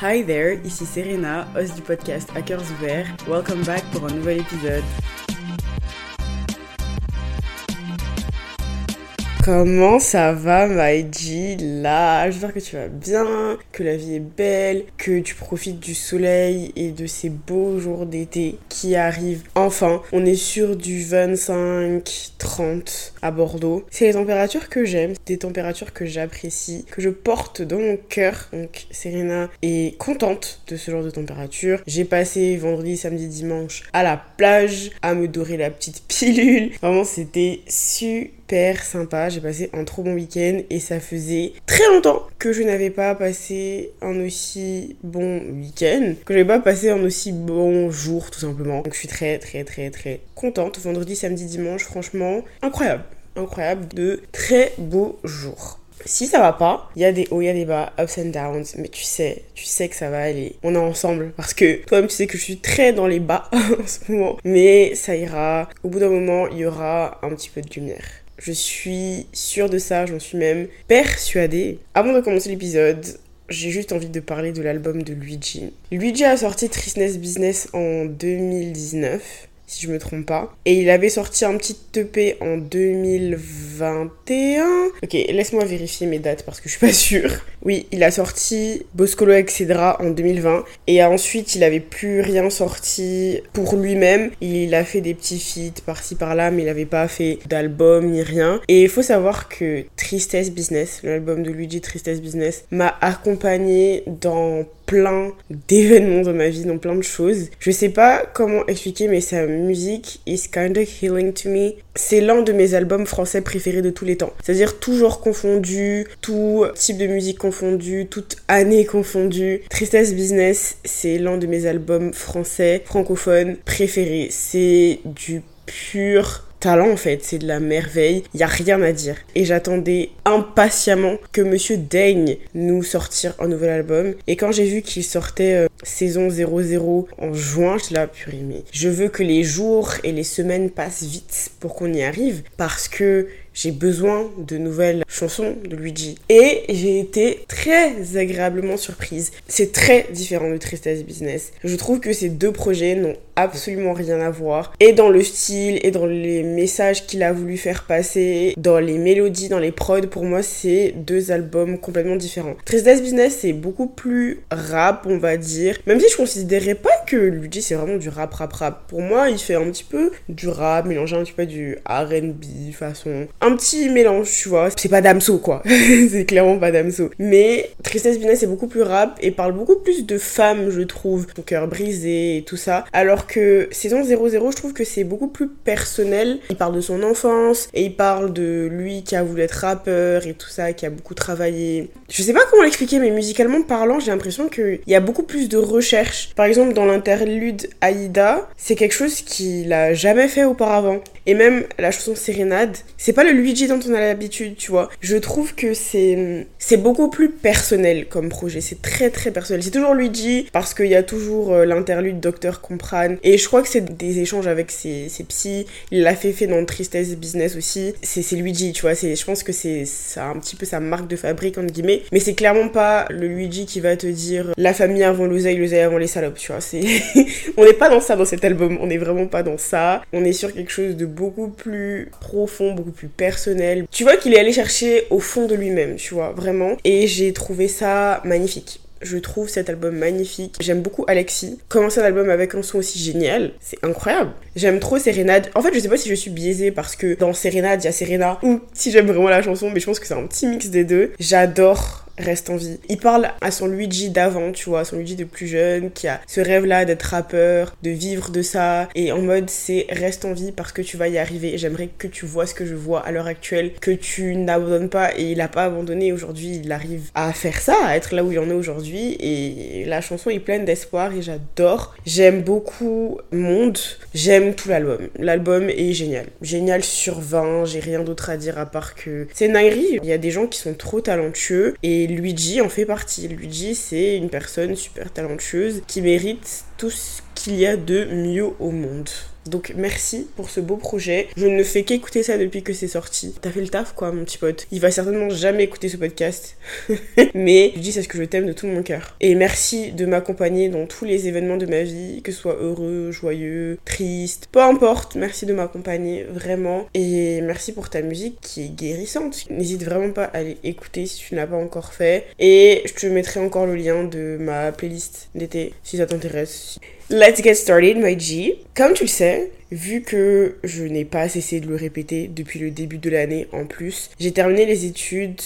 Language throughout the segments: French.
Hi there, ici Serena, host du podcast Hackers Ouverts. Welcome back pour un nouvel épisode. Comment ça va, G? Là, j'espère que tu vas bien, que la vie est belle, que tu profites du soleil et de ces beaux jours d'été qui arrivent enfin. On est sur du 25-30 à Bordeaux. C'est les températures que j'aime, des températures que j'apprécie, que je porte dans mon cœur. Donc, Serena est contente de ce genre de température. J'ai passé vendredi, samedi, dimanche à la plage, à me dorer la petite pilule. Vraiment, c'était super super sympa. J'ai passé un trop bon week-end et ça faisait très longtemps que je n'avais pas passé un aussi bon week-end, que je n'avais pas passé un aussi bon jour tout simplement. Donc je suis très très très très contente. Vendredi, samedi, dimanche, franchement, incroyable. Incroyable, de très beaux jours. Si ça va pas, il y a des hauts, il y a des bas, ups and downs, mais tu sais, tu sais que ça va aller. On est ensemble parce que toi-même tu sais que je suis très dans les bas en ce moment, mais ça ira. Au bout d'un moment, il y aura un petit peu de lumière. Je suis sûre de ça, j'en suis même persuadée. Avant de commencer l'épisode, j'ai juste envie de parler de l'album de Luigi. Luigi a sorti Tristness Business en 2019 si je me trompe pas. Et il avait sorti un petit EP en 2021. Ok, laisse-moi vérifier mes dates parce que je suis pas sûre. Oui, il a sorti Boscolo Excedra en 2020. Et ensuite, il avait plus rien sorti pour lui-même. Il a fait des petits feats par-ci par-là, mais il avait pas fait d'album ni rien. Et il faut savoir que Tristesse Business, l'album de Luigi Tristesse Business, m'a accompagné dans plein d'événements dans ma vie, dans plein de choses. Je sais pas comment expliquer, mais sa musique is kind of healing to me. C'est l'un de mes albums français préférés de tous les temps. C'est-à-dire toujours confondu, tout type de musique confondu, toute année confondue. Tristesse Business, c'est l'un de mes albums français francophones préférés. C'est du pur talent en fait, c'est de la merveille, il y a rien à dire. Et j'attendais impatiemment que Monsieur daigne nous sortir un nouvel album. Et quand j'ai vu qu'il sortait euh, saison 00 en juin, je l'ai purée, mais je veux que les jours et les semaines passent vite pour qu'on y arrive parce que j'ai besoin de nouvelles chansons de Luigi. Et j'ai été très agréablement surprise. C'est très différent de Tristesse Business. Je trouve que ces deux projets n'ont absolument rien à voir. Et dans le style, et dans les messages qu'il a voulu faire passer, dans les mélodies, dans les prods, pour moi, c'est deux albums complètement différents. Tristesse Business, c'est beaucoup plus rap, on va dire. Même si je considérais pas que Luigi, c'est vraiment du rap, rap, rap. Pour moi, il fait un petit peu du rap, mélangé un petit peu du RB, façon petit mélange, tu vois. C'est pas Damso, quoi. c'est clairement pas Damso. Mais Tristesse Business est beaucoup plus rap et parle beaucoup plus de femmes, je trouve. Ton cœur brisé et tout ça. Alors que Saison 00, je trouve que c'est beaucoup plus personnel. Il parle de son enfance et il parle de lui qui a voulu être rappeur et tout ça, qui a beaucoup travaillé. Je sais pas comment l'expliquer, mais musicalement parlant, j'ai l'impression qu'il y a beaucoup plus de recherche. Par exemple, dans l'interlude Aïda, c'est quelque chose qu'il a jamais fait auparavant. Et même la chanson Sérénade, c'est pas le Luigi dont on a l'habitude, tu vois. Je trouve que c'est c'est beaucoup plus personnel comme projet. C'est très très personnel. C'est toujours Luigi parce qu'il y a toujours euh, l'interlude Docteur Comprane. Et je crois que c'est des échanges avec ses, ses psys. Il l'a fait fait dans Tristesse Business aussi. C'est Luigi, tu vois. Je pense que c'est un petit peu sa marque de fabrique entre guillemets. Mais c'est clairement pas le Luigi qui va te dire la famille avant l'oseille, l'oseille avant les salopes, tu vois. C'est on n'est pas dans ça dans cet album. On n'est vraiment pas dans ça. On est sur quelque chose de beaucoup plus profond, beaucoup plus personnel. Tu vois qu'il est allé chercher au fond de lui-même, tu vois, vraiment. Et j'ai trouvé ça magnifique. Je trouve cet album magnifique. J'aime beaucoup Alexis. Commencer un album avec un son aussi génial, c'est incroyable. J'aime trop Sérénade. En fait, je sais pas si je suis biaisée parce que dans Sérénade, il y a Serena ou si j'aime vraiment la chanson, mais je pense que c'est un petit mix des deux. J'adore reste en vie. Il parle à son Luigi d'avant, tu vois, son Luigi de plus jeune, qui a ce rêve-là d'être rappeur, de vivre de ça, et en mode c'est reste en vie parce que tu vas y arriver. J'aimerais que tu vois ce que je vois à l'heure actuelle, que tu n'abandonnes pas, et il a pas abandonné. Aujourd'hui, il arrive à faire ça, à être là où il en est aujourd'hui, et la chanson est pleine d'espoir et j'adore. J'aime beaucoup Monde, j'aime tout l'album. L'album est génial. Génial sur 20, j'ai rien d'autre à dire à part que c'est Nairi. Il y a des gens qui sont trop talentueux et Luigi en fait partie. Luigi, c'est une personne super talentueuse qui mérite tout ce qu'il y a de mieux au monde. Donc merci pour ce beau projet. Je ne fais qu'écouter ça depuis que c'est sorti. T'as fait le taf quoi mon petit pote. Il va certainement jamais écouter ce podcast. Mais je dis c'est ce que je t'aime de tout mon cœur. Et merci de m'accompagner dans tous les événements de ma vie, que ce soit heureux, joyeux, triste, peu importe. Merci de m'accompagner vraiment. Et merci pour ta musique qui est guérissante. N'hésite vraiment pas à aller écouter si tu ne l'as pas encore fait. Et je te mettrai encore le lien de ma playlist d'été si ça t'intéresse. Let's get started, my G. Comme tu le sais, vu que je n'ai pas cessé de le répéter depuis le début de l'année en plus, j'ai terminé les études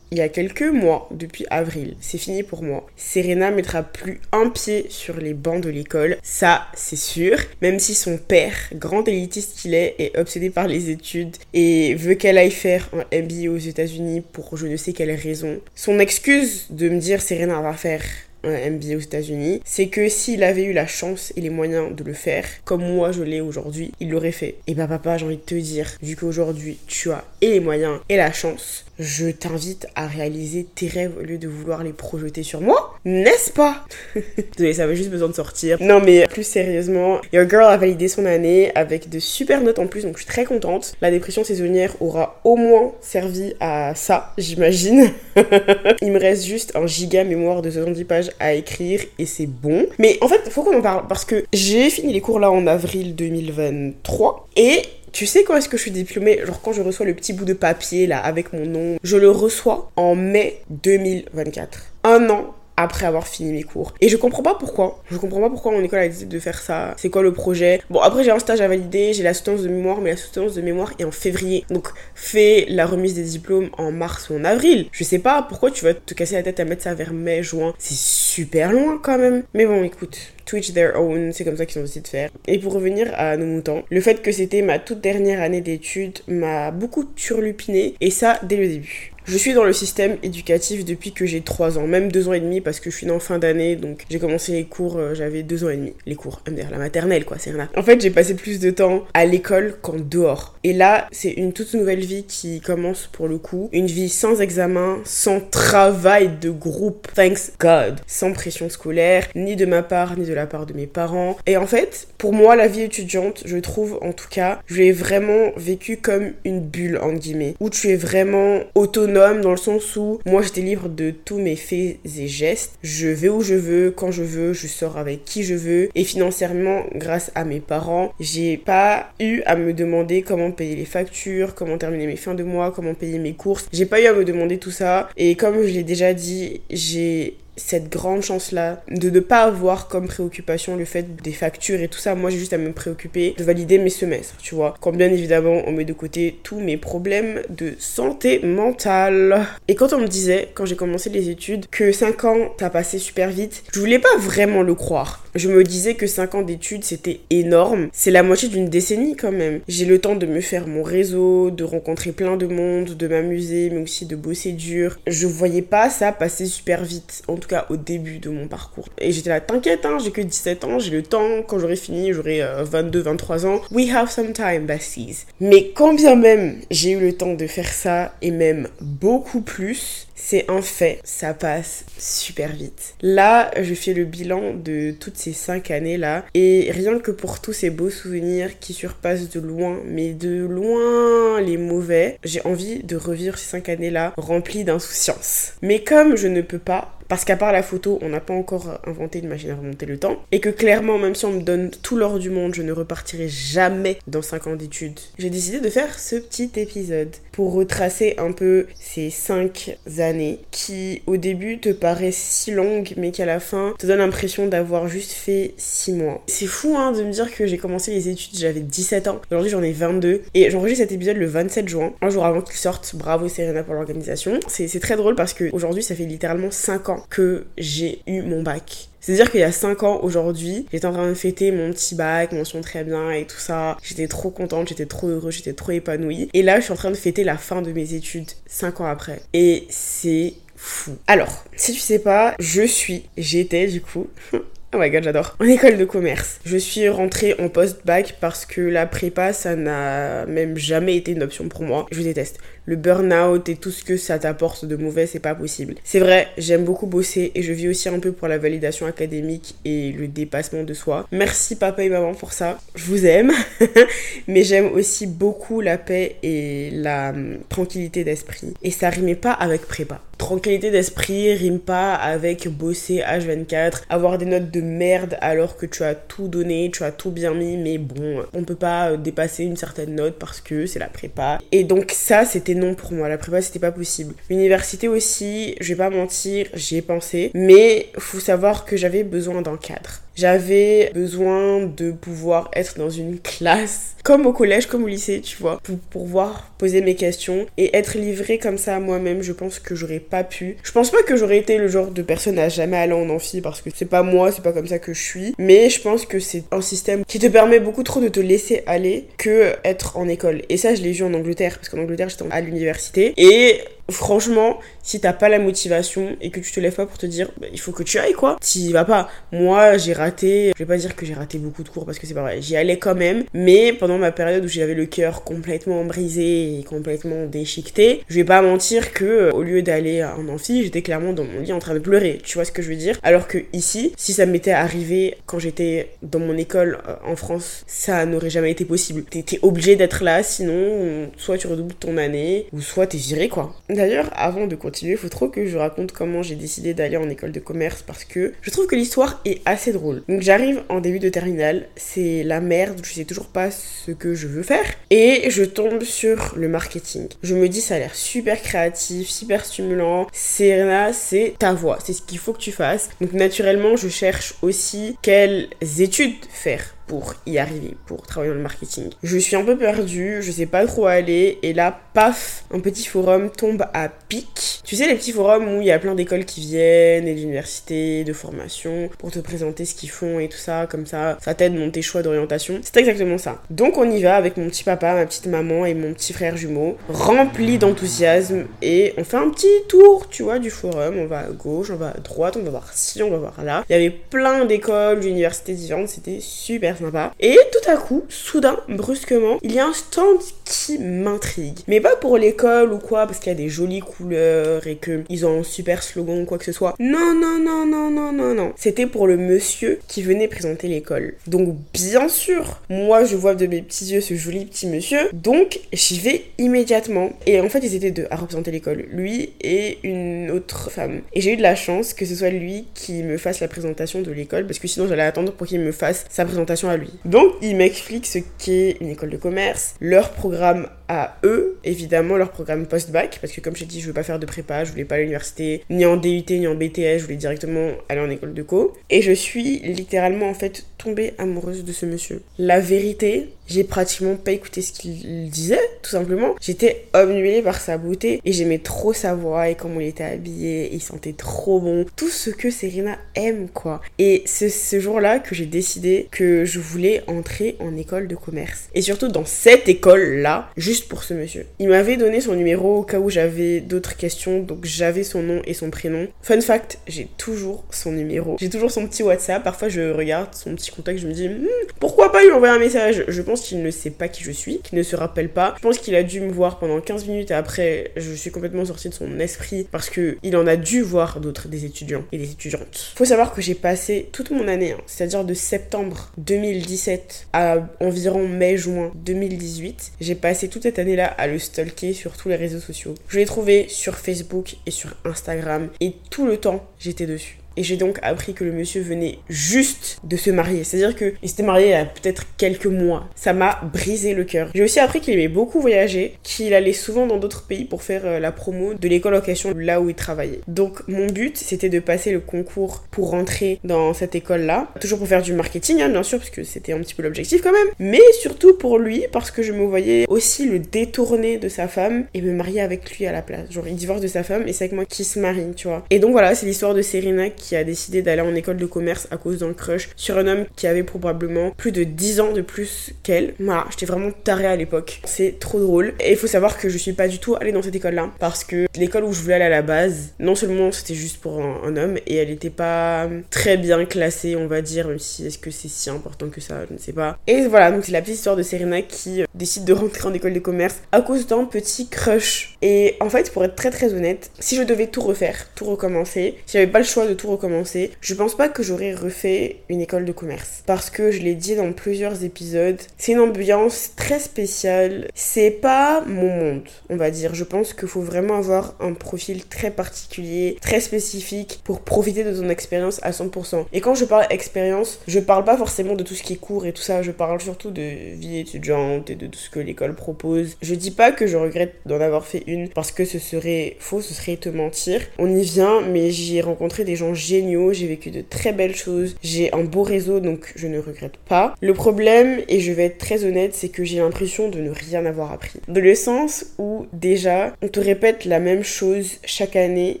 il y a quelques mois, depuis avril, c'est fini pour moi. Serena mettra plus un pied sur les bancs de l'école, ça c'est sûr. Même si son père, grand élitiste qu'il est, est obsédé par les études et veut qu'elle aille faire un MBA aux États-Unis pour je ne sais quelle raison. Son excuse de me dire Serena va faire un MBA aux États-Unis, c'est que s'il avait eu la chance et les moyens de le faire, comme moi je l'ai aujourd'hui, il l'aurait fait. Et bah papa, j'ai envie de te dire, vu qu'aujourd'hui tu as et les moyens et la chance, je t'invite à réaliser tes rêves au lieu de vouloir les projeter sur moi, n'est-ce pas? Désolée, ça avait juste besoin de sortir. Non mais plus sérieusement, Your Girl a validé son année avec de super notes en plus, donc je suis très contente. La dépression saisonnière aura au moins servi à ça, j'imagine. Il me reste juste un giga mémoire de 70 pages à écrire et c'est bon. Mais en fait, faut qu'on en parle parce que j'ai fini les cours là en avril 2023 et tu sais quand est-ce que je suis diplômée? Genre quand je reçois le petit bout de papier là avec mon nom, je le reçois en mai 2024. Un an après avoir fini mes cours. Et je comprends pas pourquoi. Je comprends pas pourquoi mon école a décidé de faire ça. C'est quoi le projet? Bon, après j'ai un stage à valider, j'ai la soutenance de mémoire, mais la soutenance de mémoire est en février. Donc fais la remise des diplômes en mars ou en avril. Je sais pas pourquoi tu vas te casser la tête à mettre ça vers mai, juin. C'est super loin quand même. Mais bon, écoute, Twitch their own, c'est comme ça qu'ils ont décidé de faire. Et pour revenir à nos moutons, le fait que c'était ma toute dernière année d'études m'a beaucoup turlupiné, et ça dès le début. Je suis dans le système éducatif depuis que j'ai 3 ans, même 2 ans et demi parce que je suis en fin d'année, donc j'ai commencé les cours, euh, j'avais 2 ans et demi. Les cours, la maternelle quoi, c'est rien. En fait, j'ai passé plus de temps à l'école qu'en dehors. Et là, c'est une toute nouvelle vie qui commence pour le coup. Une vie sans examen, sans travail de groupe, thanks God. Sans pression scolaire, ni de ma part, ni de la part de mes parents. Et en fait, pour moi, la vie étudiante, je trouve en tout cas, je l'ai vraiment vécu comme une bulle, en guillemets, où tu es vraiment autonome dans le sens où moi j'étais libre de tous mes faits et gestes. Je vais où je veux, quand je veux, je sors avec qui je veux. Et financièrement, grâce à mes parents, j'ai pas eu à me demander comment payer les factures, comment terminer mes fins de mois, comment payer mes courses. J'ai pas eu à me demander tout ça. Et comme je l'ai déjà dit, j'ai cette grande chance-là de ne pas avoir comme préoccupation le fait des factures et tout ça. Moi, j'ai juste à me préoccuper de valider mes semestres, tu vois. Quand bien évidemment, on met de côté tous mes problèmes de santé mentale. Et quand on me disait, quand j'ai commencé les études, que 5 ans, ça passé super vite, je voulais pas vraiment le croire. Je me disais que 5 ans d'études, c'était énorme. C'est la moitié d'une décennie quand même. J'ai le temps de me faire mon réseau, de rencontrer plein de monde, de m'amuser, mais aussi de bosser dur. Je voyais pas ça passer super vite. En tout cas au début de mon parcours. Et j'étais là, t'inquiète, hein, j'ai que 17 ans, j'ai le temps, quand j'aurai fini, j'aurai 22, euh, 23 ans. We have some time, besties. Mais quand bien même j'ai eu le temps de faire ça, et même beaucoup plus, c'est un fait, ça passe super vite. Là, je fais le bilan de toutes ces 5 années-là, et rien que pour tous ces beaux souvenirs qui surpassent de loin, mais de loin les mauvais, j'ai envie de revivre ces 5 années-là remplies d'insouciance. Mais comme je ne peux pas, parce qu'à part la photo, on n'a pas encore inventé une machine à remonter le temps, et que clairement, même si on me donne tout l'or du monde, je ne repartirai jamais dans 5 ans d'études. J'ai décidé de faire ce petit épisode pour retracer un peu ces 5 années qui au début te paraissent si longues, mais qui à la fin te donnent l'impression d'avoir juste fait 6 mois. C'est fou hein, de me dire que j'ai commencé les études, j'avais 17 ans, aujourd'hui j'en ai 22, et j'enregistre cet épisode le 27 juin, un jour avant qu'il sorte. Bravo Serena pour l'organisation. C'est très drôle parce que aujourd'hui ça fait littéralement 5 ans que j'ai eu mon bac. C'est-à-dire qu'il y a 5 ans aujourd'hui, j'étais en train de fêter mon petit bac, mention très bien et tout ça. J'étais trop contente, j'étais trop heureuse, j'étais trop épanouie. Et là, je suis en train de fêter la fin de mes études 5 ans après. Et c'est fou. Alors, si tu sais pas, je suis, j'étais du coup Oh my god, j'adore. En école de commerce. Je suis rentrée en post-bac parce que la prépa, ça n'a même jamais été une option pour moi. Je déteste. Le burn-out et tout ce que ça t'apporte de mauvais, c'est pas possible. C'est vrai, j'aime beaucoup bosser et je vis aussi un peu pour la validation académique et le dépassement de soi. Merci papa et maman pour ça. Je vous aime. Mais j'aime aussi beaucoup la paix et la hum, tranquillité d'esprit. Et ça rimait pas avec prépa tranquillité d'esprit rime pas avec bosser H24, avoir des notes de merde alors que tu as tout donné, tu as tout bien mis, mais bon, on peut pas dépasser une certaine note parce que c'est la prépa. Et donc ça, c'était non pour moi. La prépa, c'était pas possible. L'université aussi, je vais pas mentir, j'y ai pensé, mais faut savoir que j'avais besoin d'un cadre. J'avais besoin de pouvoir être dans une classe, comme au collège, comme au lycée, tu vois, pour pouvoir poser mes questions et être livrée comme ça à moi-même. Je pense que j'aurais pas pu. Je pense pas que j'aurais été le genre de personne à jamais aller en amphi parce que c'est pas moi, c'est pas comme ça que je suis. Mais je pense que c'est un système qui te permet beaucoup trop de te laisser aller que être en école. Et ça, je l'ai vu en Angleterre parce qu'en Angleterre, j'étais à l'université et franchement, si t'as pas la motivation et que tu te lèves pas pour te dire, bah, il faut que tu ailles quoi, t'y vas pas. Moi, j'ai raté, je vais pas dire que j'ai raté beaucoup de cours parce que c'est pas vrai, j'y allais quand même, mais pendant ma période où j'avais le cœur complètement brisé et complètement déchiqueté, je vais pas mentir que euh, au lieu d'aller en amphi, j'étais clairement dans mon lit en train de pleurer, tu vois ce que je veux dire? Alors que ici, si ça m'était arrivé quand j'étais dans mon école euh, en France, ça n'aurait jamais été possible. T'étais obligé d'être là, sinon soit tu redoubles ton année ou soit t'es viré quoi. D'ailleurs, avant de continuer, il faut trop que je raconte comment j'ai décidé d'aller en école de commerce parce que je trouve que l'histoire est assez drôle. Donc j'arrive en début de terminale, c'est la merde, je sais toujours pas ce que je veux faire et je tombe sur le marketing. Je me dis ça a l'air super créatif, super stimulant. Serena, c'est ta voix, c'est ce qu'il faut que tu fasses. Donc naturellement, je cherche aussi quelles études faire pour y arriver, pour travailler dans le marketing. Je suis un peu perdue, je sais pas trop où aller, et là, paf, un petit forum tombe à pic. Tu sais, les petits forums où il y a plein d'écoles qui viennent, et d'universités, de formations, pour te présenter ce qu'ils font et tout ça, comme ça, ça t'aide dans tes choix d'orientation. C'est exactement ça. Donc on y va avec mon petit papa, ma petite maman et mon petit frère jumeau, rempli d'enthousiasme, et on fait un petit tour, tu vois, du forum. On va à gauche, on va à droite, on va voir ci, on va voir là. Il y avait plein d'écoles, d'universités différentes, c'était super et tout à coup, soudain, brusquement, il y a un stand qui m'intrigue. Mais pas pour l'école ou quoi, parce qu'il y a des jolies couleurs et qu'ils ont un super slogan ou quoi que ce soit. Non, non, non, non, non, non, non. C'était pour le monsieur qui venait présenter l'école. Donc, bien sûr, moi, je vois de mes petits yeux ce joli petit monsieur. Donc, j'y vais immédiatement. Et en fait, ils étaient deux à représenter l'école. Lui et une autre femme. Et j'ai eu de la chance que ce soit lui qui me fasse la présentation de l'école, parce que sinon, j'allais attendre pour qu'il me fasse sa présentation lui. Donc, il m'explique ce qu'est une école de commerce, leur programme à eux, évidemment, leur programme post-bac, parce que comme j'ai dit, je veux pas faire de prépa, je voulais pas à l'université, ni en DUT, ni en BTS, je voulais directement aller en école de co. Et je suis littéralement, en fait, tombée amoureuse de ce monsieur. La vérité, j'ai pratiquement pas écouté ce qu'il disait, tout simplement. J'étais obnuée par sa beauté et j'aimais trop sa voix et comment il était habillé, il sentait trop bon. Tout ce que Serena aime, quoi. Et c'est ce jour-là que j'ai décidé que je voulais entrer en école de commerce. Et surtout dans cette école-là, juste pour ce monsieur. Il m'avait donné son numéro au cas où j'avais d'autres questions, donc j'avais son nom et son prénom. Fun fact, j'ai toujours son numéro. J'ai toujours son petit WhatsApp. Parfois, je regarde son petit contact, je me dis, hmm, pourquoi pas lui envoyer un message? Je pense qu'il ne sait pas qui je suis, qu'il ne se rappelle pas. Je pense qu'il a dû me voir pendant 15 minutes et après, je suis complètement sortie de son esprit parce que il en a dû voir d'autres des étudiants et des étudiantes. Faut savoir que j'ai passé toute mon année, hein, c'est-à-dire de septembre 2017 à environ mai-juin 2018, j'ai passé toute cette année-là à le stalker sur tous les réseaux sociaux. Je l'ai trouvé sur Facebook et sur Instagram et tout le temps, j'étais dessus. Et j'ai donc appris que le monsieur venait juste de se marier. C'est-à-dire qu'il s'était marié il y a peut-être quelques mois. Ça m'a brisé le cœur. J'ai aussi appris qu'il aimait beaucoup voyager, qu'il allait souvent dans d'autres pays pour faire euh, la promo de l'école location là où il travaillait. Donc mon but, c'était de passer le concours pour rentrer dans cette école-là. Toujours pour faire du marketing, hein, bien sûr, parce que c'était un petit peu l'objectif quand même. Mais surtout pour lui, parce que je me voyais aussi le détourner de sa femme et me marier avec lui à la place. Genre, il divorce de sa femme et c'est avec moi qui se marie, tu vois. Et donc voilà, c'est l'histoire de Serena qui qui a décidé d'aller en école de commerce à cause d'un crush sur un homme qui avait probablement plus de 10 ans de plus qu'elle. Voilà, j'étais vraiment tarée à l'époque. C'est trop drôle. Et il faut savoir que je suis pas du tout allée dans cette école-là parce que l'école où je voulais aller à la base, non seulement c'était juste pour un, homme et elle était pas très bien classée, on va dire, même si est-ce que c'est si important que ça, je ne sais pas. Et voilà, donc c'est la petite histoire de Serena qui euh, décide de rentrer en école de commerce à cause d'un petit crush. Et en fait, pour être très très honnête, si je devais tout refaire, tout recommencer, si j'avais pas le choix de tout recommencer, je pense pas que j'aurais refait une école de commerce. Parce que je l'ai dit dans plusieurs épisodes, c'est une ambiance très spéciale. C'est pas mon monde, on va dire. Je pense qu'il faut vraiment avoir un profil très particulier, très spécifique pour profiter de ton expérience à 100%. Et quand je parle expérience, je parle pas forcément de tout ce qui est cours et tout ça, je parle surtout de vie étudiante et de tout ce que l'école propose. Je dis pas que je regrette d'en avoir fait une parce que ce serait faux, ce serait te mentir. On y vient, mais j'ai rencontré des gens géniaux, j'ai vécu de très belles choses, j'ai un beau réseau donc je ne regrette pas. Le problème, et je vais être très honnête, c'est que j'ai l'impression de ne rien avoir appris. Dans le sens où déjà, on te répète la même chose chaque année,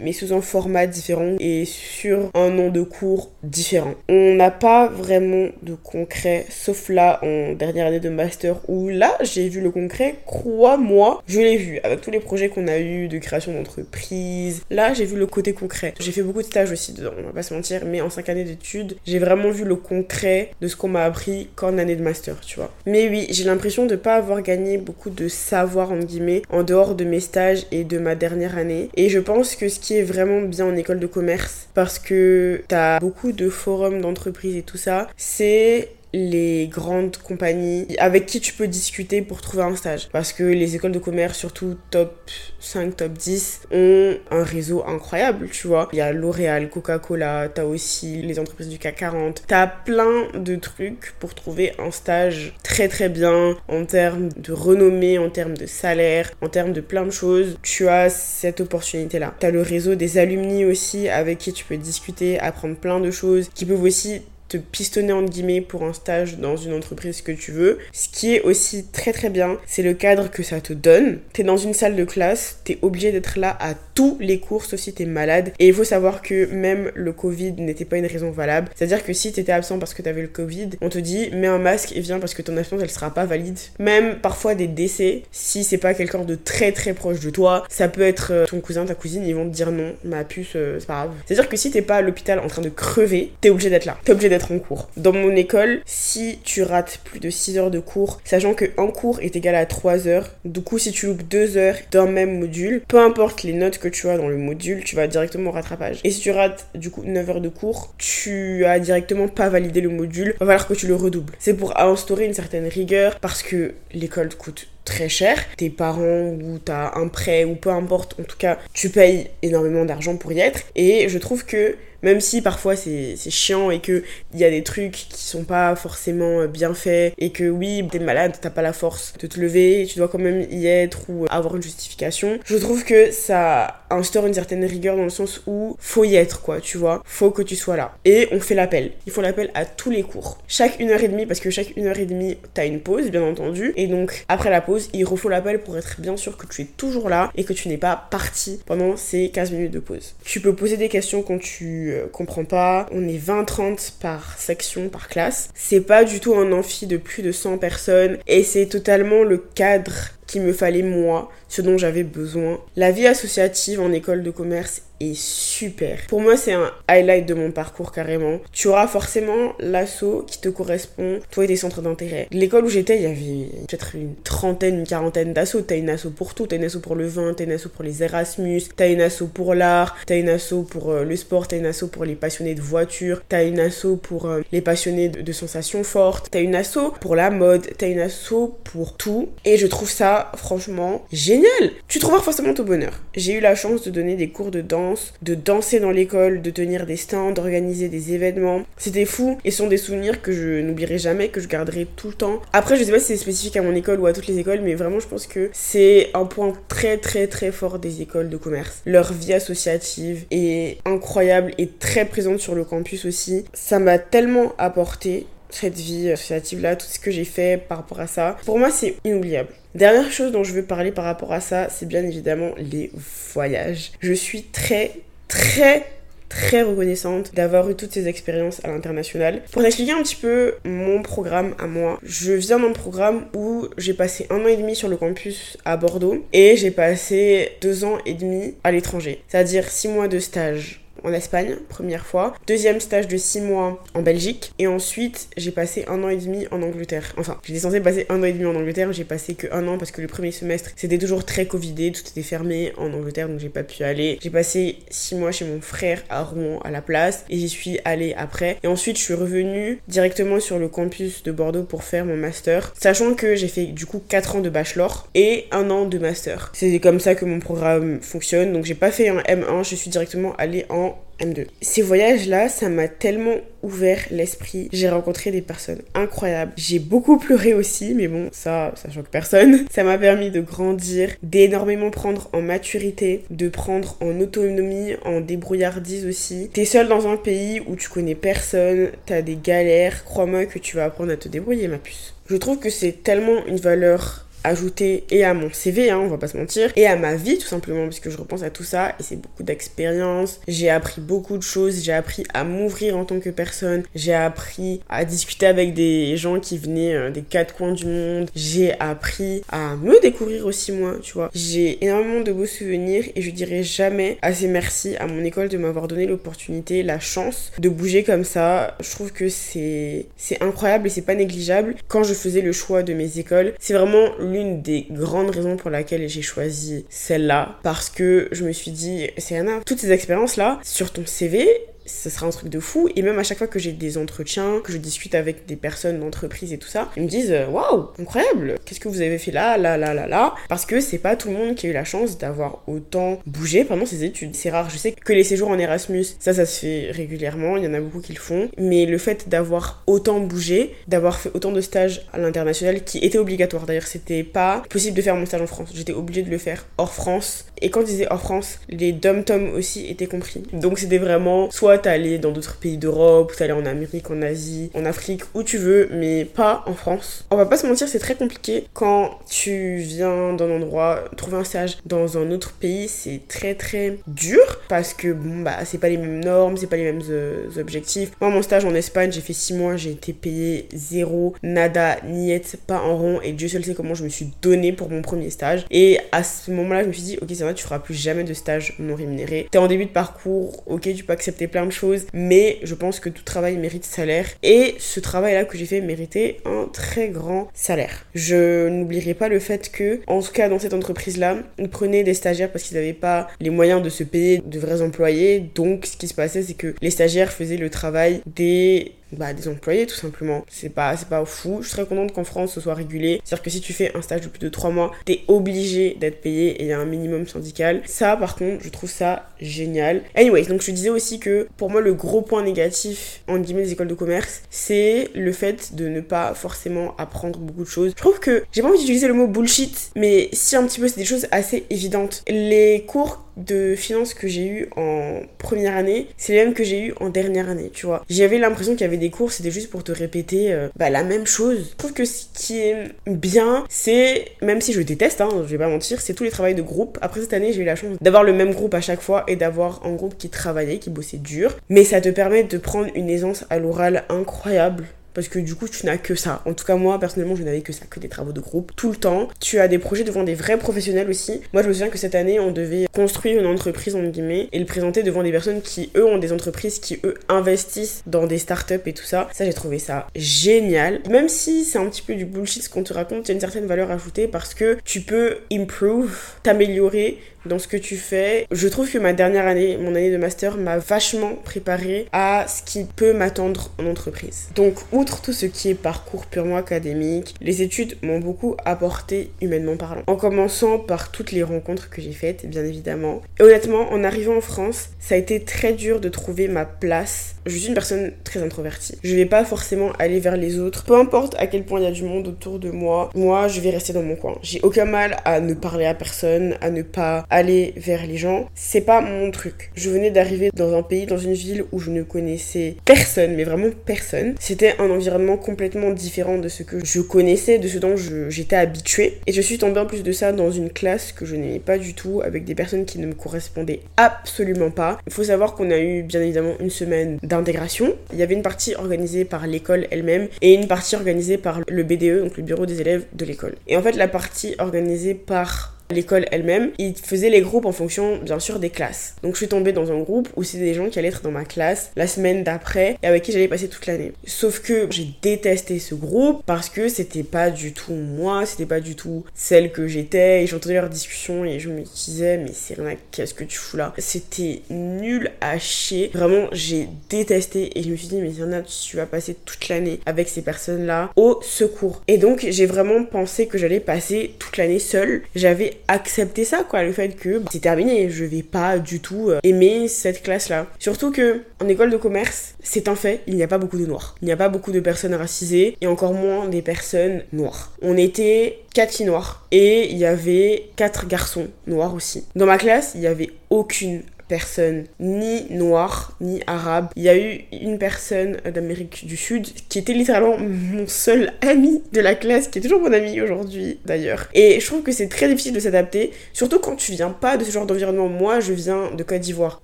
mais sous un format différent et sur un nom de cours différent. On n'a pas vraiment de concret, sauf là en dernière année de master où là j'ai vu le concret, crois-moi, je l'ai vu avec tous les projets qu'on a eu de création d'entreprise. Là j'ai vu le côté concret. J'ai fait beaucoup de stages aussi on va pas se mentir, mais en 5 années d'études, j'ai vraiment vu le concret de ce qu'on m'a appris qu'en année de master, tu vois. Mais oui, j'ai l'impression de pas avoir gagné beaucoup de savoir en guillemets en dehors de mes stages et de ma dernière année. Et je pense que ce qui est vraiment bien en école de commerce, parce que t'as beaucoup de forums d'entreprise et tout ça, c'est les grandes compagnies avec qui tu peux discuter pour trouver un stage. Parce que les écoles de commerce, surtout top 5, top 10, ont un réseau incroyable, tu vois. Il y a L'Oréal, Coca-Cola, t'as aussi les entreprises du CAC 40. T'as plein de trucs pour trouver un stage très très bien en termes de renommée, en termes de salaire, en termes de plein de choses. Tu as cette opportunité-là. T'as le réseau des alumni aussi avec qui tu peux discuter, apprendre plein de choses, qui peuvent aussi pistonner entre guillemets pour un stage dans une entreprise que tu veux. Ce qui est aussi très très bien, c'est le cadre que ça te donne. T'es dans une salle de classe, t'es obligé d'être là à tous les cours sauf si t'es malade. Et il faut savoir que même le Covid n'était pas une raison valable. C'est-à-dire que si t'étais absent parce que t'avais le Covid, on te dit mets un masque et viens parce que ton absence elle sera pas valide. Même parfois des décès, si c'est pas quelqu'un de très très proche de toi, ça peut être euh, ton cousin, ta cousine, ils vont te dire non, ma puce, euh, c'est pas grave. C'est-à-dire que si t'es pas à l'hôpital en train de crever, t'es obligé d'être là. T'es obligé d'être en cours. Dans mon école, si tu rates plus de 6 heures de cours, sachant que un cours est égal à 3 heures, du coup si tu loupes 2 heures d'un même module, peu importe les notes que tu as dans le module, tu vas directement au rattrapage. Et si tu rates du coup 9 heures de cours, tu as directement pas validé le module, va falloir que tu le redoubles. C'est pour instaurer une certaine rigueur parce que l'école coûte très cher. Tes parents ou t'as un prêt ou peu importe, en tout cas, tu payes énormément d'argent pour y être. Et je trouve que même si parfois c'est chiant et que il y a des trucs qui sont pas forcément euh, bien faits et que oui, t'es malade, t'as pas la force de te lever, tu dois quand même y être ou avoir une justification. Je trouve que ça instaure une certaine rigueur dans le sens où faut y être quoi, tu vois. Faut que tu sois là. Et on fait l'appel. Il faut l'appel à tous les cours. Chaque une heure et demie, parce que chaque une heure et demie, t'as une pause, bien entendu. Et donc, après la pause, il refont l'appel pour être bien sûr que tu es toujours là et que tu n'es pas parti pendant ces 15 minutes de pause. Tu peux poser des questions quand tu euh, comprends pas. On est 20-30 par section, par classe. C'est pas du tout un amphi de plus de 100 personnes et c'est totalement le cadre qu'il me fallait moi, ce dont j'avais besoin. La vie associative en école de commerce super. Pour moi, c'est un highlight de mon parcours carrément. Tu auras forcément l'assaut qui te correspond, toi et tes centres d'intérêt. L'école où j'étais, il y avait peut-être une trentaine, une quarantaine d'assauts. T'as une asso pour tout, t'as une asso pour le vin, t'as une asso pour les Erasmus, t'as une asso pour l'art, t'as une asso pour euh, le sport, t'as une asso pour les passionnés de voiture, t'as une asso pour euh, les passionnés de, de sensations fortes, t'as une asso pour la mode, t'as une asso pour tout. Et je trouve ça franchement, génial. Tu trouveras forcément ton bonheur. J'ai eu la chance de donner des cours de danse, de danser dans l'école, de tenir des stands, d'organiser des événements. C'était fou et sont des souvenirs que je n'oublierai jamais, que je garderai tout le temps. Après, je sais pas si c'est spécifique à mon école ou à toutes les écoles, mais vraiment, je pense que c'est un point très très très fort des écoles de commerce. Leur vie associative est incroyable et très présente sur le campus aussi. Ça m'a tellement apporté cette vie associative-là, tout ce que j'ai fait par rapport à ça. Pour moi, c'est inoubliable. Dernière chose dont je veux parler par rapport à ça, c'est bien évidemment les voyages. Je suis très, très, très reconnaissante d'avoir eu toutes ces expériences à l'international. Pour t'expliquer un petit peu mon programme à moi, je viens d'un programme où j'ai passé un an et demi sur le campus à Bordeaux et j'ai passé deux ans et demi à l'étranger. C'est-à-dire six mois de stage en Espagne, première fois. Deuxième stage de 6 mois en Belgique. Et ensuite, j'ai passé un an et demi en Angleterre. Enfin, j'étais censée passer un an et demi en Angleterre. J'ai passé que un an parce que le premier semestre, c'était toujours très covidé. Tout était fermé en Angleterre, donc j'ai pas pu aller. J'ai passé 6 mois chez mon frère à Rouen à la place. Et j'y suis allée après. Et ensuite, je suis revenue directement sur le campus de Bordeaux pour faire mon master. Sachant que j'ai fait du coup 4 ans de bachelor et un an de master. C'est comme ça que mon programme fonctionne. Donc j'ai pas fait un M1, je suis directement allée en M2. Ces voyages-là, ça m'a tellement ouvert l'esprit. J'ai rencontré des personnes incroyables. J'ai beaucoup pleuré aussi, mais bon, ça, ça choque personne. Ça m'a permis de grandir, d'énormément prendre en maturité, de prendre en autonomie, en débrouillardise aussi. T'es seul dans un pays où tu connais personne, t'as des galères. Crois-moi que tu vas apprendre à te débrouiller, ma puce. Je trouve que c'est tellement une valeur ajouter et à mon CV, hein, on va pas se mentir, et à ma vie tout simplement, parce que je repense à tout ça et c'est beaucoup d'expérience. J'ai appris beaucoup de choses, j'ai appris à m'ouvrir en tant que personne, j'ai appris à discuter avec des gens qui venaient euh, des quatre coins du monde, j'ai appris à me découvrir aussi moi, tu vois. J'ai énormément de beaux souvenirs et je dirais jamais assez merci à mon école de m'avoir donné l'opportunité, la chance de bouger comme ça. Je trouve que c'est c'est incroyable et c'est pas négligeable. Quand je faisais le choix de mes écoles, c'est vraiment l'une des grandes raisons pour laquelle j'ai choisi celle-là. Parce que je me suis dit, Serena, toutes ces expériences-là, sur ton CV, ce sera un truc de fou. Et même à chaque fois que j'ai des entretiens, que je discute avec des personnes d'entreprise et tout ça, ils me disent waouh, incroyable, qu'est-ce que vous avez fait là, là, là, là, là? Parce que c'est pas tout le monde qui a eu la chance d'avoir autant bougé pendant ses études. C'est rare. Je sais que les séjours en Erasmus, ça, ça se fait régulièrement. Il y en a beaucoup qui le font. Mais le fait d'avoir autant bougé, d'avoir fait autant de stages à l'international qui étaient obligatoires. D'ailleurs, c'était pas possible de faire mon stage en France. J'étais obligée de le faire hors France. Et quand je disais hors France, les dom-tom aussi étaient compris. Donc c'était vraiment soit t'aller dans d'autres pays d'Europe, t'aller en Amérique, en Asie, en Afrique, où tu veux, mais pas en France. On va pas se mentir, c'est très compliqué quand tu viens d'un endroit, trouver un stage dans un autre pays, c'est très très dur parce que bon bah c'est pas les mêmes normes, c'est pas les mêmes euh, objectifs. Moi mon stage en Espagne, j'ai fait 6 mois, j'ai été payé zéro, nada, niette, pas en rond et Dieu seul sait comment je me suis donné pour mon premier stage. Et à ce moment-là, je me suis dit ok ça va, tu feras plus jamais de stage non rémunéré. T'es en début de parcours, ok tu peux accepter plein de choses, mais je pense que tout travail mérite salaire. Et ce travail-là que j'ai fait méritait un très grand salaire. Je n'oublierai pas le fait que, en tout cas dans cette entreprise-là, ils prenaient des stagiaires parce qu'ils n'avaient pas les moyens de se payer de vrais employés. Donc ce qui se passait, c'est que les stagiaires faisaient le travail des bah, des employés tout simplement. C'est pas, c'est pas fou. Je suis très contente qu'en France ce soit régulé. C'est-à-dire que si tu fais un stage de plus de 3 mois, t'es obligé d'être payé et il y a un minimum syndical. Ça par contre, je trouve ça génial. Anyways, donc je disais aussi que pour moi le gros point négatif en guillemets des écoles de commerce, c'est le fait de ne pas forcément apprendre beaucoup de choses. Je trouve que j'ai pas envie d'utiliser le mot bullshit, mais si un petit peu c'est des choses assez évidentes. Les cours de finance que j'ai eu en première année, c'est les mêmes que j'ai eu en dernière année, tu vois. J'avais l'impression qu'il y avait des cours, c'était juste pour te répéter euh, bah, la même chose. Je trouve que ce qui est bien, c'est, même si je déteste, hein, je vais pas mentir, c'est tous les travails de groupe. Après cette année, j'ai eu la chance d'avoir le même groupe à chaque fois et d'avoir un groupe qui travaillait, qui bossait dur. Mais ça te permet de prendre une aisance à l'oral incroyable parce que du coup tu n'as que ça. En tout cas moi personnellement je n'avais que ça, que des travaux de groupe tout le temps. Tu as des projets devant des vrais professionnels aussi. Moi je me souviens que cette année on devait construire une entreprise en guillemets et le présenter devant des personnes qui eux ont des entreprises qui eux investissent dans des startups et tout ça. Ça j'ai trouvé ça génial. Même si c'est un petit peu du bullshit ce qu'on te raconte, il y a une certaine valeur ajoutée parce que tu peux improve, t'améliorer dans ce que tu fais. Je trouve que ma dernière année, mon année de master, m'a vachement préparé à ce qui peut m'attendre en entreprise. Donc, outre tout ce qui est parcours purement académique, les études m'ont beaucoup apporté humainement parlant. En commençant par toutes les rencontres que j'ai faites, bien évidemment. Et honnêtement, en arrivant en France, ça a été très dur de trouver ma place je suis une personne très introvertie. Je vais pas forcément aller vers les autres. Peu importe à quel point il y a du monde autour de moi, moi je vais rester dans mon coin. J'ai aucun mal à ne parler à personne, à ne pas aller vers les gens. C'est pas mon truc. Je venais d'arriver dans un pays, dans une ville où je ne connaissais personne, mais vraiment personne. C'était un environnement complètement différent de ce que je connaissais, de ce dont j'étais habituée. Et je suis tombée en plus de ça dans une classe que je n'aimais pas du tout, avec des personnes qui ne me correspondaient absolument pas. Il faut savoir qu'on a eu bien évidemment une semaine d'intégration. Il y avait une partie organisée par l'école elle-même et une partie organisée par le BDE, donc le bureau des élèves de l'école. Et en fait, la partie organisée par l'école elle-même, ils faisaient les groupes en fonction, bien sûr, des classes. Donc je suis tombée dans un groupe où c'était des gens qui allaient être dans ma classe la semaine d'après et avec qui j'allais passer toute l'année. Sauf que j'ai détesté ce groupe parce que c'était pas du tout moi, c'était pas du tout celle que j'étais et j'entendais leurs discussions et je me disais mais Serena, qu'est-ce que tu fous là? C'était nul à chier. Vraiment, j'ai détesté et je me suis dit mais Serena, tu vas passer toute l'année avec ces personnes-là au secours. Et donc j'ai vraiment pensé que j'allais passer toute l'année seule. J'avais accepter ça, quoi, le fait que c'est terminé, je vais pas du tout euh, aimer cette classe-là. Surtout que en école de commerce, c'est un fait, il n'y a pas beaucoup de noirs. Il n'y a pas beaucoup de personnes racisées et encore moins des personnes noires. On était quatre filles noires et il y avait quatre garçons noirs aussi. Dans ma classe, il y avait aucune personne ni noire ni arabe. Il y a eu une personne d'Amérique du Sud qui était littéralement mon seul ami de la classe, qui est toujours mon ami aujourd'hui d'ailleurs. Et je trouve que c'est très difficile de s'adapter, surtout quand tu viens pas de ce genre d'environnement. Moi, je viens de Côte d'Ivoire,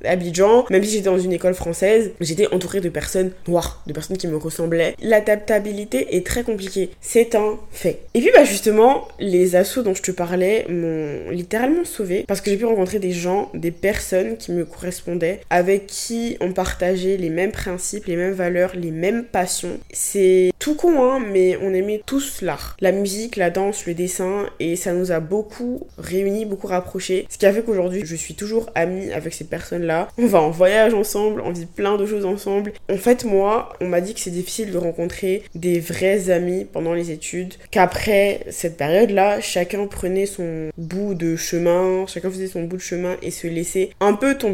Abidjan, même si j'étais dans une école française, j'étais entourée de personnes noires, de personnes qui me ressemblaient. L'adaptabilité est très compliquée, c'est un fait. Et puis bah justement, les assauts dont je te parlais m'ont littéralement sauvé parce que j'ai pu rencontrer des gens, des personnes qui me correspondait, avec qui on partageait les mêmes principes, les mêmes valeurs, les mêmes passions. C'est tout con, hein, mais on aimait tous l'art. La musique, la danse, le dessin, et ça nous a beaucoup réunis, beaucoup rapprochés. Ce qui a fait qu'aujourd'hui, je suis toujours amie avec ces personnes-là. On va en voyage ensemble, on vit plein de choses ensemble. En fait, moi, on m'a dit que c'est difficile de rencontrer des vrais amis pendant les études, qu'après cette période-là, chacun prenait son bout de chemin, chacun faisait son bout de chemin et se laissait un peu tomber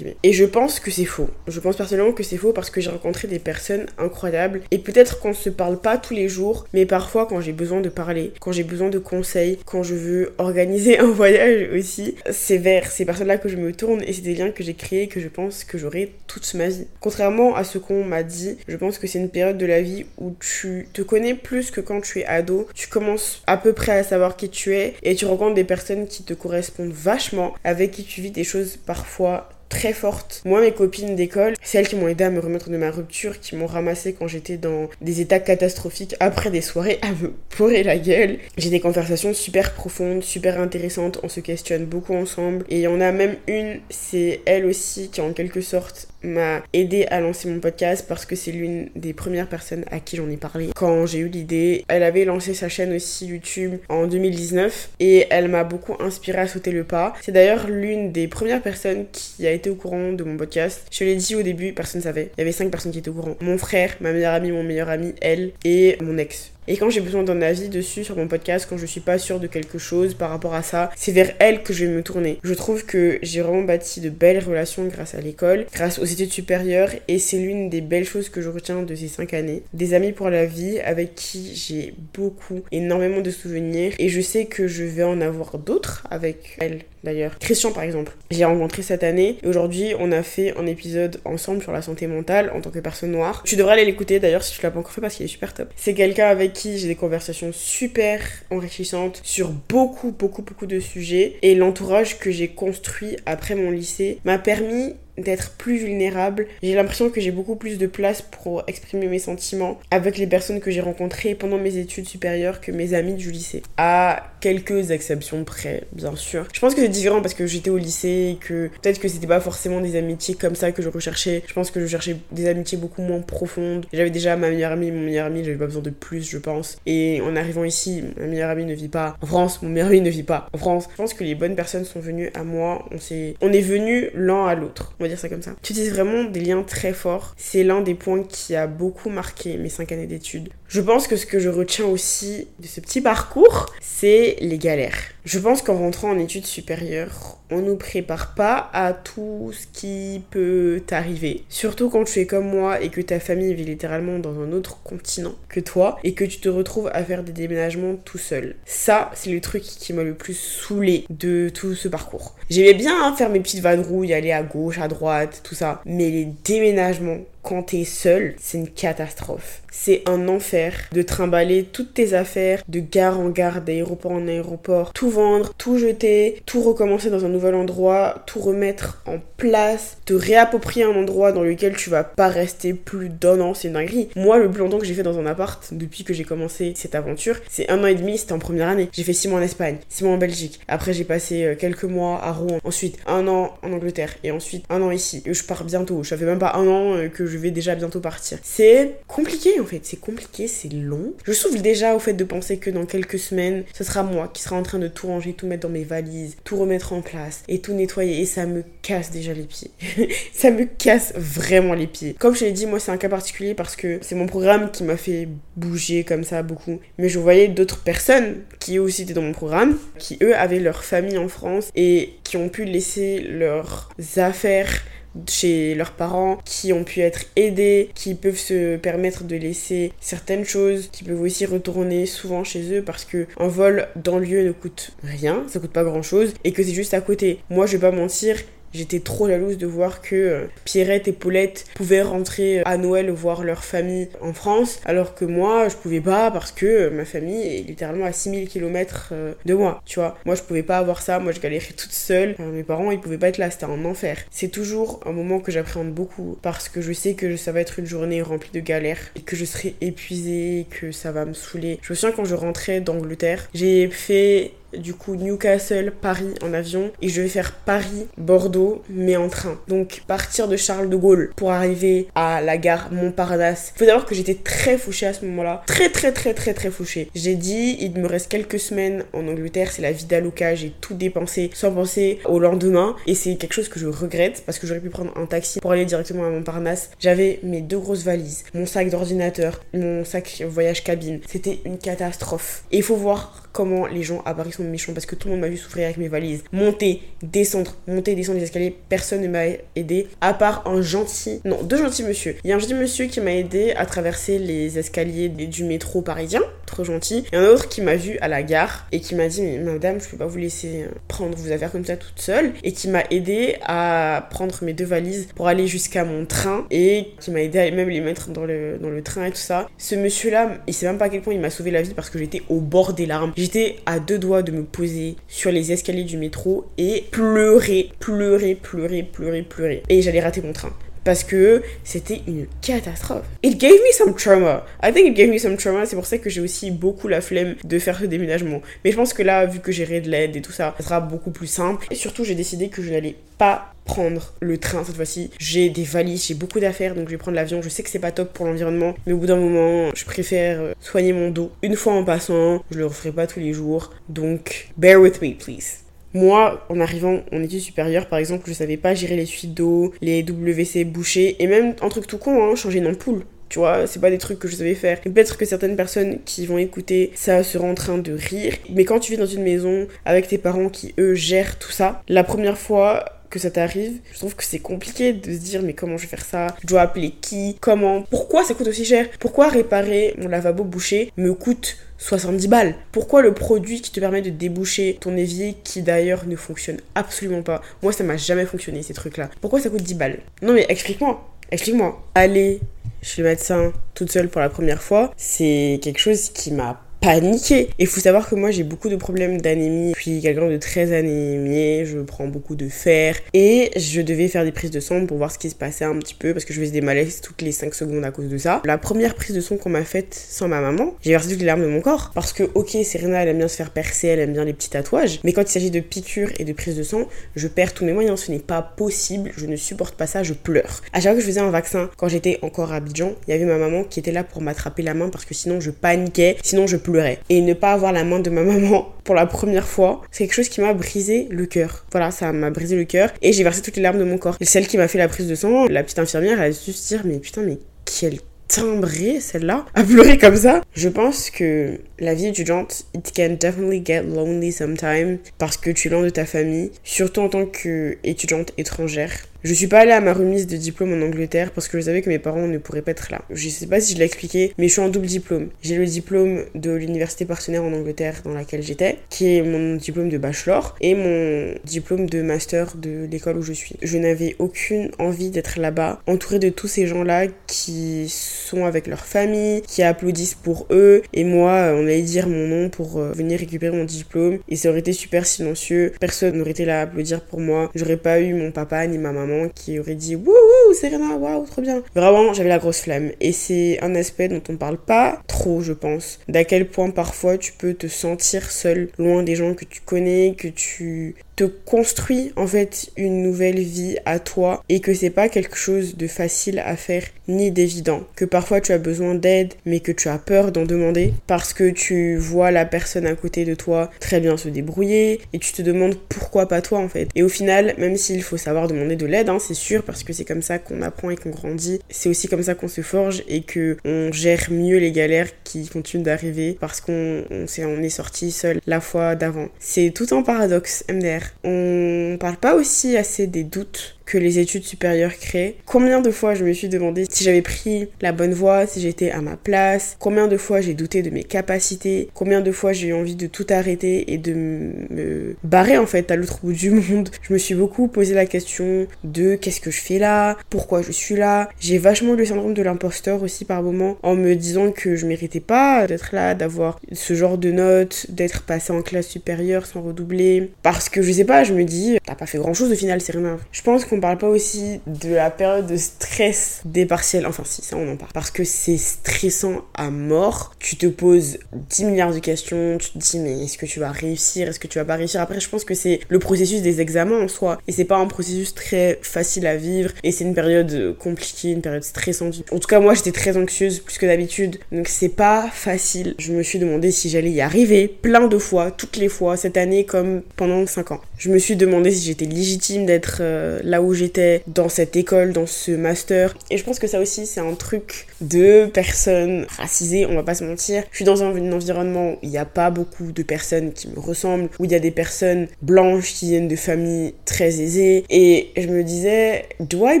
et je pense que c'est faux. Je pense personnellement que c'est faux parce que j'ai rencontré des personnes incroyables. Et peut-être qu'on se parle pas tous les jours, mais parfois quand j'ai besoin de parler, quand j'ai besoin de conseils, quand je veux organiser un voyage aussi, c'est vers ces personnes-là que je me tourne et c'est des liens que j'ai créés que je pense que j'aurai toute ma vie. Contrairement à ce qu'on m'a dit, je pense que c'est une période de la vie où tu te connais plus que quand tu es ado. Tu commences à peu près à savoir qui tu es et tu rencontres des personnes qui te correspondent vachement, avec qui tu vis des choses parfois très forte. Moi, mes copines d'école, celles qui m'ont aidé à me remettre de ma rupture, qui m'ont ramassé quand j'étais dans des états catastrophiques après des soirées à me pourrir la gueule. J'ai des conversations super profondes, super intéressantes, on se questionne beaucoup ensemble. Et il y en a même une, c'est elle aussi qui en quelque sorte m'a aidé à lancer mon podcast parce que c'est l'une des premières personnes à qui j'en ai parlé quand j'ai eu l'idée. Elle avait lancé sa chaîne aussi YouTube en 2019 et elle m'a beaucoup inspiré à sauter le pas. C'est d'ailleurs l'une des premières personnes qui a été au courant de mon podcast. Je l'ai dit au début, personne ne savait. Il y avait cinq personnes qui étaient au courant. Mon frère, ma meilleure amie, mon meilleur ami, elle et mon ex. Et quand j'ai besoin d'un avis dessus sur mon podcast, quand je suis pas sûre de quelque chose par rapport à ça, c'est vers elle que je vais me tourner. Je trouve que j'ai vraiment bâti de belles relations grâce à l'école, grâce aux études supérieures, et c'est l'une des belles choses que je retiens de ces cinq années. Des amis pour la vie avec qui j'ai beaucoup, énormément de souvenirs, et je sais que je vais en avoir d'autres avec elle d'ailleurs. Christian par exemple, j'ai rencontré cette année et aujourd'hui on a fait un épisode ensemble sur la santé mentale en tant que personne noire. Tu devrais aller l'écouter d'ailleurs si tu l'as pas encore fait parce qu'il est super top. C'est quelqu'un avec qui j'ai des conversations super enrichissantes sur beaucoup beaucoup beaucoup de sujets et l'entourage que j'ai construit après mon lycée m'a permis d'être plus vulnérable. J'ai l'impression que j'ai beaucoup plus de place pour exprimer mes sentiments avec les personnes que j'ai rencontrées pendant mes études supérieures que mes amis du lycée. À quelques exceptions près, bien sûr. Je pense que c'est différent parce que j'étais au lycée que peut-être que c'était pas forcément des amitiés comme ça que je recherchais. Je pense que je cherchais des amitiés beaucoup moins profondes. J'avais déjà ma meilleure amie, mon meilleur ami, j'avais pas besoin de plus, je pense. Et en arrivant ici, ma meilleure amie ne vit pas en France, mon meilleur ami ne vit pas en France. Je pense que les bonnes personnes sont venues à moi, on s'est on est venus l'un à l'autre on va dire ça comme ça. Tu utilises vraiment des liens très forts. C'est l'un des points qui a beaucoup marqué mes 5 années d'études. Je pense que ce que je retiens aussi de ce petit parcours, c'est les galères. Je pense qu'en rentrant en études supérieures, on nous prépare pas à tout ce qui peut t'arriver. Surtout quand tu es comme moi et que ta famille vit littéralement dans un autre continent que toi et que tu te retrouves à faire des déménagements tout seul. Ça, c'est le truc qui m'a le plus saoulé de tout ce parcours. J'aimais bien hein, faire mes petites vadrouilles, aller à gauche, à droite, tout ça. Mais les déménagements, quand t'es seul, c'est une catastrophe. C'est un enfer de trimballer toutes tes affaires de gare en gare, d'aéroport en aéroport, tout vendre, tout jeter, tout recommencer dans un nouvel endroit, tout remettre en place, te réapproprier un endroit dans lequel tu vas pas rester plus d'un an, c'est une dinguerie. Moi, le plus longtemps que j'ai fait dans un appart depuis que j'ai commencé cette aventure, c'est un an et demi, c'était en première année. J'ai fait six mois en Espagne, six mois en Belgique. Après, j'ai passé euh, quelques mois à Rouen. Ensuite, un an en Angleterre. Et ensuite, un an ici. Je pars bientôt. Ça fait même pas un an euh, que je vais déjà bientôt partir. C'est compliqué en fait, c'est compliqué, c'est long. Je souffle déjà au fait de penser que dans quelques semaines, ce sera moi qui sera en train de tout ranger, tout mettre dans mes valises, tout remettre en place et tout nettoyer et ça me casse déjà les pieds. ça me casse vraiment les pieds. Comme je l'ai dit, moi c'est un cas particulier parce que c'est mon programme qui m'a fait bouger comme ça beaucoup. Mais je voyais d'autres personnes qui eux aussi étaient dans mon programme, qui eux avaient leur famille en France et qui ont pu laisser leurs affaires chez leurs parents, qui ont pu être aidés, qui peuvent se permettre de laisser certaines choses, qui peuvent aussi retourner souvent chez eux parce que un vol dans le lieu ne coûte rien, ça coûte pas grand chose et que c'est juste à côté. Moi, je vais pas mentir, J'étais trop jalouse de voir que euh, Pierrette et Paulette pouvaient rentrer euh, à Noël voir leur famille en France, alors que moi, je pouvais pas parce que euh, ma famille est littéralement à 6000 km de moi, tu vois. Moi, je pouvais pas avoir ça, moi, je galérais toute seule. mes parents, ils pouvaient pas être là, c'était un enfer. C'est toujours un moment que j'appréhende beaucoup parce que je sais que ça va être une journée remplie de galères et que je serai épuisée, que ça va me saouler. Je me souviens quand je rentrais d'Angleterre, j'ai fait du coup Newcastle, Paris en avion et je vais faire Paris, Bordeaux mais en train. Donc partir de Charles de Gaulle pour arriver à la gare Montparnasse. Faut savoir que j'étais très fauchée à ce moment-là. Très très très très très fauchée. J'ai dit il me reste quelques semaines en Angleterre, c'est la vie d'Aluca, j'ai tout dépensé sans penser au lendemain et c'est quelque chose que je regrette parce que j'aurais pu prendre un taxi pour aller directement à Montparnasse. J'avais mes deux grosses valises, mon sac d'ordinateur, mon sac voyage cabine. C'était une catastrophe. Et il faut voir comment les gens à Paris sont méchants parce que tout le monde m'a vu souffrir avec mes valises. Monter, descendre, monter, descendre les escaliers, personne ne m'a aidé à part un gentil, non, deux gentils monsieur. Il y a un gentil monsieur qui m'a aidé à traverser les escaliers du métro parisien, gentil. Et un autre qui m'a vu à la gare et qui m'a dit mais madame, je peux pas vous laisser prendre vos affaires comme ça toute seule et qui m'a aidé à prendre mes deux valises pour aller jusqu'à mon train et qui m'a aidé à même les mettre dans le, dans le train et tout ça. Ce monsieur là, il sait même pas à quel point il m'a sauvé la vie parce que j'étais au bord des larmes. J'étais à deux doigts de me poser sur les escaliers du métro et pleurer, pleurer, pleurer, pleurer, pleurer. Et j'allais rater mon train parce que c'était une catastrophe. It gave me some trauma. I think it gave me some trauma. C'est pour ça que j'ai aussi beaucoup la flemme de faire ce déménagement. Mais je pense que là, vu que j'ai de l'aide et tout ça, ça sera beaucoup plus simple. Et surtout, j'ai décidé que je n'allais pas prendre le train cette fois-ci. J'ai des valises, j'ai beaucoup d'affaires, donc je vais prendre l'avion. Je sais que c'est pas top pour l'environnement, mais au bout d'un moment, je préfère euh, soigner mon dos une fois en passant. Je le referai pas tous les jours, donc bear with me, please. Moi, en arrivant en études supérieures, par exemple, je savais pas gérer les suites d'eau, les WC bouchés, et même un truc tout con, hein, changer une ampoule. Tu vois, c'est pas des trucs que je savais faire. peut-être que certaines personnes qui vont écouter ça seront en train de rire. Mais quand tu vis dans une maison avec tes parents qui, eux, gèrent tout ça, la première fois que ça t'arrive, je trouve que c'est compliqué de se dire mais comment je vais faire ça? Je dois appeler qui? Comment? Pourquoi ça coûte aussi cher? Pourquoi réparer mon lavabo bouché me coûte 70 balles. Pourquoi le produit qui te permet de déboucher ton évier, qui d'ailleurs ne fonctionne absolument pas, moi ça m'a jamais fonctionné ces trucs-là, pourquoi ça coûte 10 balles? Non mais explique-moi, explique-moi. Aller chez le médecin toute seule pour la première fois, c'est quelque chose qui m'a paniquer. Il faut savoir que moi j'ai beaucoup de problèmes d'anémie. Je suis quelqu'un de très anémié, je prends beaucoup de fer et je devais faire des prises de sang pour voir ce qui se passait un petit peu parce que je faisais des malaises toutes les 5 secondes à cause de ça. La première prise de son qu'on m'a faite sans ma maman, j'ai versé toutes les larmes de mon corps parce que ok Serena elle aime bien se faire percer, elle aime bien les petits tatouages, mais quand il s'agit de piqûres et de prises de sang, je perds tous mes moyens, ce n'est pas possible, je ne supporte pas ça, je pleure. À chaque fois que je faisais un vaccin, quand j'étais encore à Abidjan, il y avait ma maman qui était là pour m'attraper la main parce que sinon je paniquais, sinon je pleurais Et ne pas avoir la main de ma maman pour la première fois, c'est quelque chose qui m'a brisé le cœur. Voilà, ça m'a brisé le cœur et j'ai versé toutes les larmes de mon corps. Et celle qui m'a fait la prise de sang, la petite infirmière, elle a juste dire mais putain mais quel timbré celle-là à pleurer comme ça. Je pense que la vie étudiante, it can definitely get lonely sometimes parce que tu es loin de ta famille, surtout en tant qu'étudiante étrangère. Je suis pas allée à ma remise de diplôme en Angleterre parce que je savais que mes parents ne pourraient pas être là. Je sais pas si je l'ai expliqué, mais je suis en double diplôme. J'ai le diplôme de l'université partenaire en Angleterre dans laquelle j'étais, qui est mon diplôme de bachelor, et mon diplôme de master de l'école où je suis. Je n'avais aucune envie d'être là-bas, entourée de tous ces gens-là qui sont avec leur famille, qui applaudissent pour eux, et moi, on allait dire mon nom pour euh, venir récupérer mon diplôme, et ça aurait été super silencieux. Personne n'aurait été là à applaudir pour moi. J'aurais pas eu mon papa ni ma maman qui aurait dit wouhou Serena waouh trop bien. Vraiment j'avais la grosse flamme et c'est un aspect dont on parle pas trop je pense. D'à quel point parfois tu peux te sentir seul loin des gens que tu connais que tu te construis en fait une nouvelle vie à toi et que c'est pas quelque chose de facile à faire ni d'évident. Que parfois tu as besoin d'aide mais que tu as peur d'en demander parce que tu vois la personne à côté de toi très bien se débrouiller et tu te demandes pourquoi pas toi en fait. Et au final même s'il faut savoir demander de l'aide hein, c'est sûr parce que c'est comme ça qu'on apprend et qu'on grandit c'est aussi comme ça qu'on se forge et que on gère mieux les galères qui continuent d'arriver parce qu'on on, on est sorti seul la fois d'avant. C'est tout un paradoxe MDR on parle pas aussi assez des doutes que les études supérieures créent. Combien de fois je me suis demandé si j'avais pris la bonne voie, si j'étais à ma place, combien de fois j'ai douté de mes capacités, combien de fois j'ai eu envie de tout arrêter et de me barrer en fait à l'autre bout du monde. Je me suis beaucoup posé la question de qu'est-ce que je fais là, pourquoi je suis là? J'ai vachement le syndrome de l'imposteur aussi par moment en me disant que je méritais pas d'être là, d'avoir ce genre de notes, d'être passé en classe supérieure sans redoubler. Parce que je sais pas, je me dis, t'as pas fait grand chose au final, c'est rien. Je pense qu'on parle pas aussi de la période de stress des partiels. Enfin, si, ça, on en parle. Parce que c'est stressant à mort. Tu te poses 10 milliards de questions. Tu te dis, mais est-ce que tu vas réussir? Est-ce que tu vas pas réussir? Après, je pense que c'est le processus des examens en soi. Et c'est pas un processus très facile à vivre. Et c'est une période compliquée, une période stressante. En tout cas, moi, j'étais très anxieuse, plus que d'habitude. Donc, c'est pas facile. Je me suis demandé si j'allais y arriver plein de fois, toutes les fois, cette année comme pendant 5 ans. Je me suis demandé si j'étais légitime d'être euh, là où j'étais, dans cette école, dans ce master. Et je pense que ça aussi, c'est un truc de personnes racisées, on va pas se mentir. Je suis dans un, environnement où il n'y a pas beaucoup de personnes qui me ressemblent, où il y a des personnes blanches qui viennent de familles très aisées. Et je me disais, do I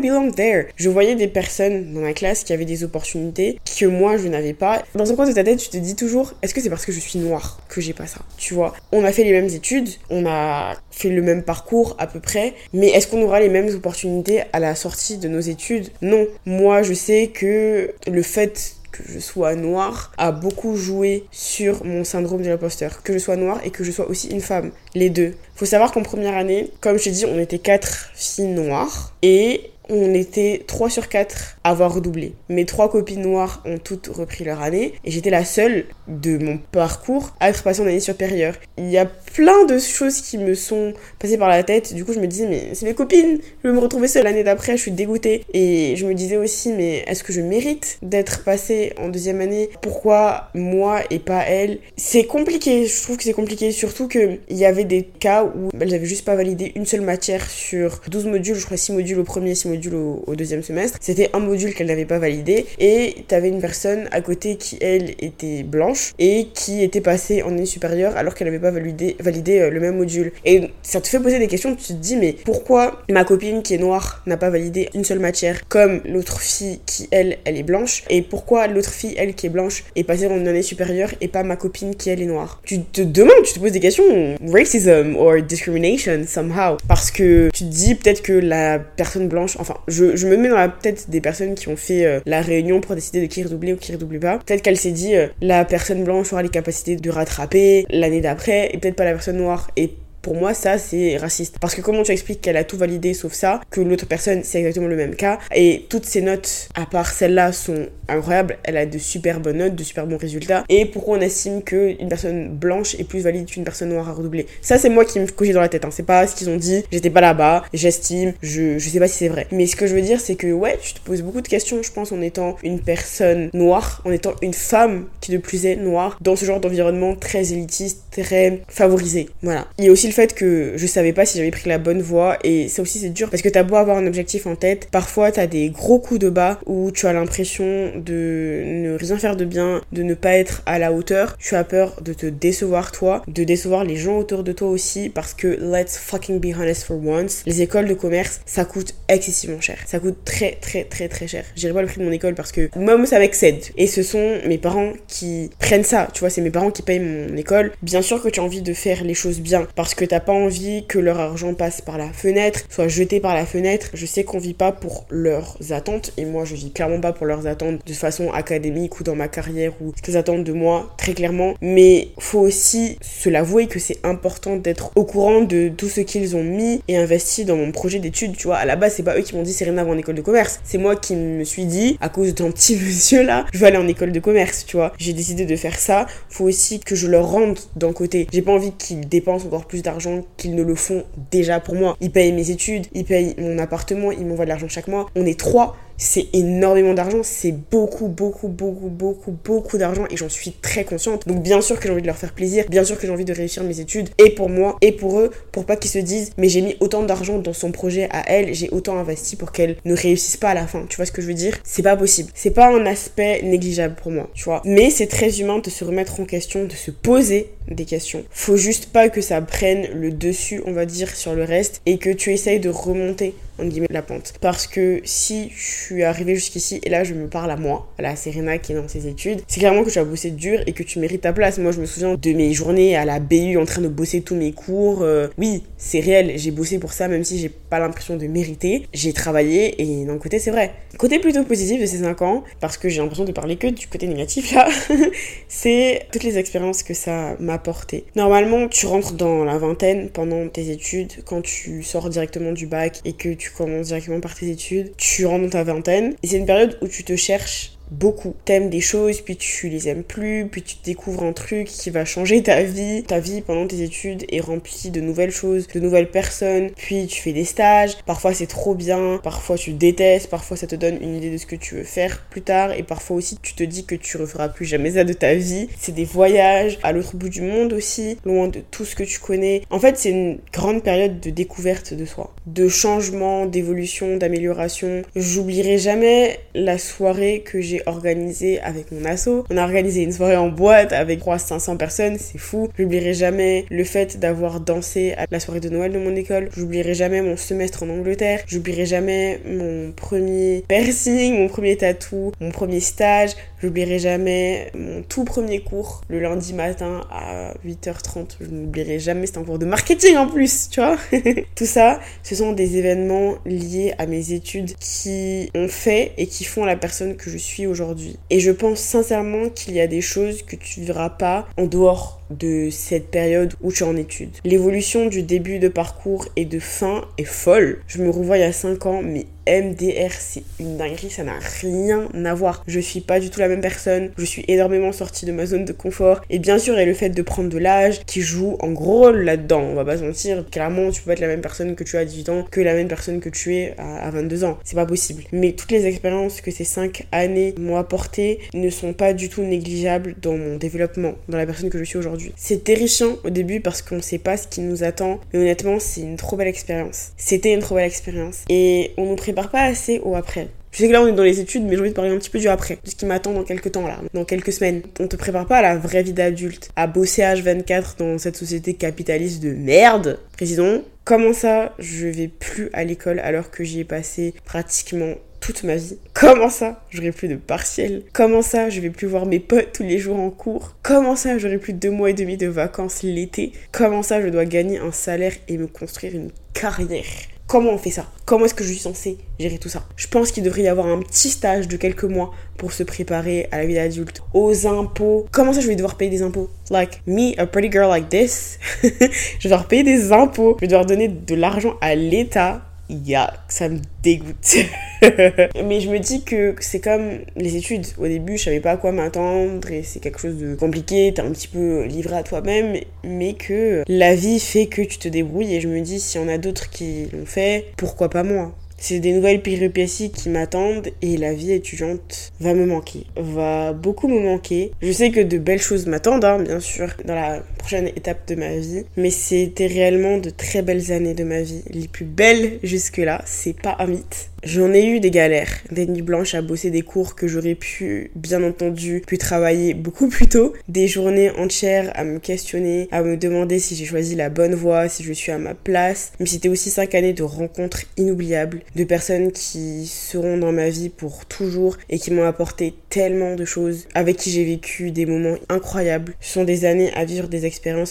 belong there? Je voyais des personnes dans ma classe qui avaient des opportunités que moi je n'avais pas. Dans un coin de ta tête, tu te dis toujours, est-ce que c'est parce que je suis noire que j'ai pas ça? Tu vois, on a fait les mêmes études, on a fait le même parcours à peu près, mais est-ce qu'on aura les mêmes opportunités à la sortie de nos études? Non. Moi, je sais que le fait que je sois noire a beaucoup joué sur mon syndrome de l'imposteur. Que je sois noire et que je sois aussi une femme. Les deux. Faut savoir qu'en première année, comme je t'ai dit, on était quatre filles noires. Et on était 3 sur 4 à avoir redoublé. Mes trois copines noires ont toutes repris leur année et j'étais la seule de mon parcours à être passée en année supérieure. Il y a plein de choses qui me sont passées par la tête. Du coup, je me disais, mais c'est mes copines, je vais me retrouver seule l'année d'après, je suis dégoûtée. Et je me disais aussi, mais est-ce que je mérite d'être passée en deuxième année? Pourquoi moi et pas elle? C'est compliqué, je trouve que c'est compliqué, surtout qu'il y avait des cas où elles avaient juste pas validé une seule matière sur 12 modules, je crois 6 modules au premier, 6 modules au, deuxième semestre. C'était un module qu'elle n'avait pas validé et t'avais une personne à côté qui, elle, était blanche et qui était passée en année supérieure alors qu'elle n'avait pas validé valider euh, le même module. Et ça te fait poser des questions, tu te dis mais pourquoi ma copine qui est noire n'a pas validé une seule matière comme l'autre fille qui elle, elle est blanche et pourquoi l'autre fille, elle qui est blanche est passée en année supérieure et pas ma copine qui elle est noire? Tu te demandes, tu te poses des questions, racism or discrimination somehow. Parce que tu te dis peut-être que la personne blanche, enfin je, me mets dans la tête des personnes qui ont fait euh, la réunion pour décider de qui redoubler ou qui redouble pas. Peut-être qu'elle s'est dit euh, la personne blanche aura les capacités de rattraper l'année d'après et peut-être pas la personne noire. Et Pour moi, ça, c'est raciste. Parce que comment tu expliques qu'elle a tout validé sauf ça, que l'autre personne, c'est exactement le même cas, et toutes ses notes, à part celles-là, sont incroyables. Elle a de super bonnes notes, de super bons résultats. Et pourquoi on estime qu'une personne blanche est plus valide qu'une personne noire à redoubler? Ça, c'est moi qui me cochais dans la tête. Hein. C'est pas ce qu'ils ont dit. J'étais pas là-bas. J'estime. Je, je sais pas si c'est vrai. Mais ce que je veux dire, c'est que ouais, tu te poses beaucoup de questions, je pense, en étant une personne noire, en étant une femme qui de plus est noire, dans ce genre d'environnement très élitiste, très favorisé. Voilà. Il y a aussi le fait que je savais pas si j'avais pris la bonne voie. Et ça aussi, c'est dur parce que t'as beau avoir un objectif en tête, parfois t'as des gros coups de bas où tu as l'impression de ne rien faire de bien, de ne pas être à la hauteur. Tu as peur de te décevoir toi, de décevoir les gens autour de toi aussi parce que let's fucking be honest for once, les écoles de commerce, ça coûte excessivement cher. Ça coûte très très très très cher. J'irai pas le prix de mon école parce que moi ça m'excède. Et ce sont mes parents qui prennent ça. Tu vois, c'est mes parents qui payent mon école. Bien sûr que tu as envie de faire les choses bien parce que t'as pas envie que leur argent passe par la fenêtre, soit jeté par la fenêtre. Je sais qu'on vit pas pour leurs attentes et moi je vis clairement pas pour leurs attentes de façon académique ou dans ma carrière ou ce qu'ils attendent de moi très clairement. Mais faut aussi se l'avouer que c'est important d'être au courant de tout ce qu'ils ont mis et investi dans mon projet d'études. Tu vois, à la base, c'est pas eux qui m'ont dit Serena va en école de commerce. C'est moi qui me suis dit, à cause d'un petit monsieur là, je vais aller en école de commerce, tu vois. J'ai décidé de faire ça. Faut aussi que je leur rende d'un côté. J'ai pas envie qu'ils dépensent encore plus d'argent qu'ils ne le font déjà pour moi. Ils payent mes études, ils payent mon appartement, ils m'envoient de l'argent chaque mois. On est trois c'est énormément d'argent, c'est beaucoup, beaucoup, beaucoup, beaucoup, beaucoup d'argent et j'en suis très consciente. Donc bien sûr que j'ai envie de leur faire plaisir, bien sûr que j'ai envie de réussir mes études et pour moi et pour eux, pour pas qu'ils se disent mais j'ai mis autant d'argent dans son projet à elle, j'ai autant investi pour qu'elle ne réussisse pas à la fin. Tu vois ce que je veux dire? C'est pas possible. C'est pas un aspect négligeable pour moi, tu vois. Mais c'est très humain de se remettre en question, de se poser des questions. Faut juste pas que ça prenne le dessus, on va dire, sur le reste et que tu essayes de remonter en guillemets la pente. Parce que si je suis arrivée jusqu'ici et là je me parle à moi, à la Serena qui est dans ses études, c'est clairement que tu as bossé dur et que tu mérites ta place. Moi je me souviens de mes journées à la BU en train de bosser tous mes cours. Euh, oui, c'est réel, j'ai bossé pour ça même si j'ai l'impression de mériter. J'ai travaillé et d'un côté c'est vrai. Côté plutôt positif de ces 5 ans, parce que j'ai l'impression de parler que du côté négatif là, c'est toutes les expériences que ça m'a apporté. Normalement, tu rentres dans la vingtaine pendant tes études, quand tu sors directement du bac et que tu commences directement par tes études, tu rentres dans ta vingtaine. Et c'est une période où tu te cherches beaucoup. T'aimes des choses, puis tu les aimes plus, puis tu découvres un truc qui va changer ta vie. Ta vie pendant tes études est remplie de nouvelles choses, de nouvelles personnes, puis tu fais des stages. Parfois c'est trop bien, parfois tu détestes, parfois ça te donne une idée de ce que tu veux faire plus tard, et parfois aussi tu te dis que tu referas plus jamais ça de ta vie. C'est des voyages à l'autre bout du monde aussi, loin de tout ce que tu connais. En fait, c'est une grande période de découverte de soi, de changement, d'évolution, d'amélioration. J'oublierai jamais la soirée que j'ai organisé avec mon asso. On a organisé une soirée en boîte avec 300-500 personnes, c'est fou. J'oublierai jamais le fait d'avoir dansé à la soirée de Noël de mon école. J'oublierai jamais mon semestre en Angleterre. J'oublierai jamais mon premier piercing, mon premier tatou, mon premier stage. J'oublierai jamais mon tout premier cours le lundi matin à 8h30. Je n'oublierai jamais, c'était un cours de marketing en plus, tu vois. Tout ça, ce sont des événements liés à mes études qui ont fait et qui font la personne que je suis aujourd'hui. Et je pense sincèrement qu'il y a des choses que tu ne verras pas en dehors de cette période où tu es en études. L'évolution du début de parcours et de fin est folle. Je me revois il y a 5 ans, mais MDR, c'est une dinguerie, ça n'a rien à voir. Je suis pas du tout la même personne, je suis énormément sortie de ma zone de confort. Et bien sûr, il y a le fait de prendre de l'âge qui joue en gros rôle là-dedans. On va pas se mentir, clairement, tu peux pas être la même personne que tu as à 18 ans que la même personne que tu es à, 22 ans. C'est pas possible. Mais toutes les expériences que ces 5 années m'ont apportées ne sont pas du tout négligeables dans mon développement, dans la personne que je suis aujourd'hui. C'est terrifiant au début parce qu'on sait pas ce qui nous attend, mais honnêtement, c'est une trop belle expérience. C'était une trop belle expérience. Et on nous prépare pas assez au après. Je sais que là on est dans les études, mais j'ai envie de parler un petit peu du après, ce qui m'attend dans quelques temps là, dans quelques semaines. On te prépare pas à la vraie vie d'adulte, à bosser H24 dans cette société capitaliste de merde. Précisons, comment ça je vais plus à l'école alors que j'y ai passé pratiquement toute ma vie. Comment ça J'aurai plus de partiel? Comment ça Je vais plus voir mes potes tous les jours en cours? Comment ça J'aurai plus de deux mois et demi de vacances l'été? Comment ça Je dois gagner un salaire et me construire une carrière? Comment on fait ça? Comment est-ce que je suis censée gérer tout ça? Je pense qu'il devrait y avoir un petit stage de quelques mois pour se préparer à la vie d'adulte, aux impôts. Comment ça je vais devoir payer des impôts? Like me, a pretty girl like this, je vais devoir payer des impôts, je vais devoir donner de l'argent à l'État yeah, ça me dégoûte. Mais je me dis que c'est comme les études. Au début, je savais pas à quoi m'attendre et c'est quelque chose de compliqué, t'es un petit peu livré à toi-même, mais que la vie fait que tu te débrouilles et je me dis si on a d'autres qui l'ont fait, pourquoi pas moi? C'est des nouvelles péripéties qui m'attendent et la vie étudiante va me manquer, va beaucoup me manquer. Je sais que de belles choses m'attendent, hein, bien sûr, dans la prochaine étape de ma vie, mais c'était réellement de très belles années de ma vie, les plus belles jusque-là, c'est pas un mythe. J'en ai eu des galères, des nuits blanches à bosser des cours que j'aurais pu, bien entendu, pu travailler beaucoup plus tôt, des journées entières à me questionner, à me demander si j'ai choisi la bonne voie, si je suis à ma place. Mais c'était aussi cinq années de rencontres inoubliables, de personnes qui seront dans ma vie pour toujours et qui m'ont apporté tellement de choses, avec qui j'ai vécu des moments incroyables. Ce sont des années à vivre des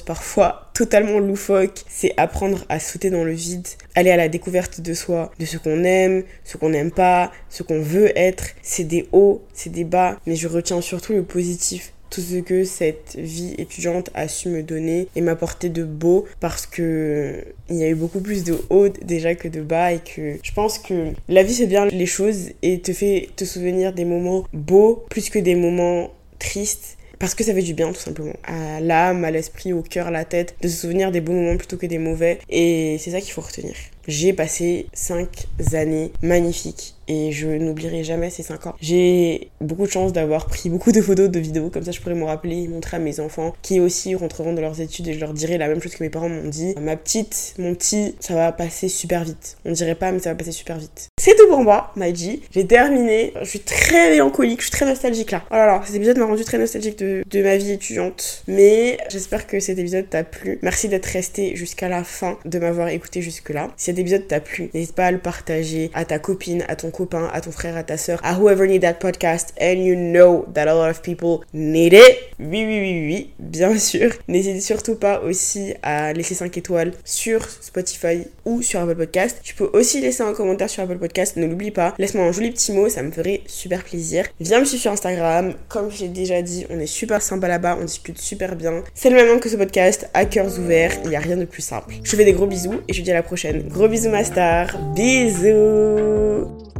parfois totalement loufoques. C'est apprendre à sauter dans le vide, aller à la découverte de soi, de ce qu'on aime, ce qu'on n'aime pas, ce qu'on veut être. C'est des hauts, c'est des bas, mais je retiens surtout le positif tout ce que cette vie étudiante a su me donner et m'apporter de beau parce que il y a eu beaucoup plus de hauts déjà que de bas et que je pense que la vie fait bien les choses et te fait te souvenir des moments beaux plus que des moments tristes parce que ça fait du bien tout simplement à l'âme, à l'esprit, au cœur, à la tête de se souvenir des bons moments plutôt que des mauvais et c'est ça qu'il faut retenir. J'ai passé 5 années magnifiques et je n'oublierai jamais ces 5 ans. J'ai beaucoup de chance d'avoir pris beaucoup de photos, de vidéos, comme ça je pourrais me rappeler montrer à mes enfants qui aussi rentreront dans leurs études et je leur dirai la même chose que mes parents m'ont dit. Ma petite, mon petit, ça va passer super vite. On dirait pas, mais ça va passer super vite. C'est tout pour moi, Maji. J'ai terminé. Je suis très mélancolique, je suis très nostalgique là. Oh là là, cet épisode m'a rendu très nostalgique de, ma vie étudiante. Mais j'espère que cet épisode t'a plu. Merci d'être resté jusqu'à la fin, de m'avoir écouté jusque-là. Cet épisode t'a plu, n'hésite pas à le partager à ta copine, à ton copain, à ton frère, à ta soeur, à whoever need that podcast and you know that a lot of people need it. Oui, oui, oui, oui, bien sûr. N'hésite surtout pas aussi à laisser 5 étoiles sur Spotify ou sur Apple Podcast. Tu peux aussi laisser un commentaire sur Apple Podcast, ne l'oublie pas. Laisse-moi un joli petit mot, ça me ferait super plaisir. Viens me suivre sur Instagram. Comme j'ai déjà dit, on est super sympa là-bas, on discute super bien. C'est le même nom que ce podcast, à cœurs ouverts, il n'y a rien de plus simple. Je te fais des gros bisous et je te dis à la prochaine. Gros bisous ma star, bisous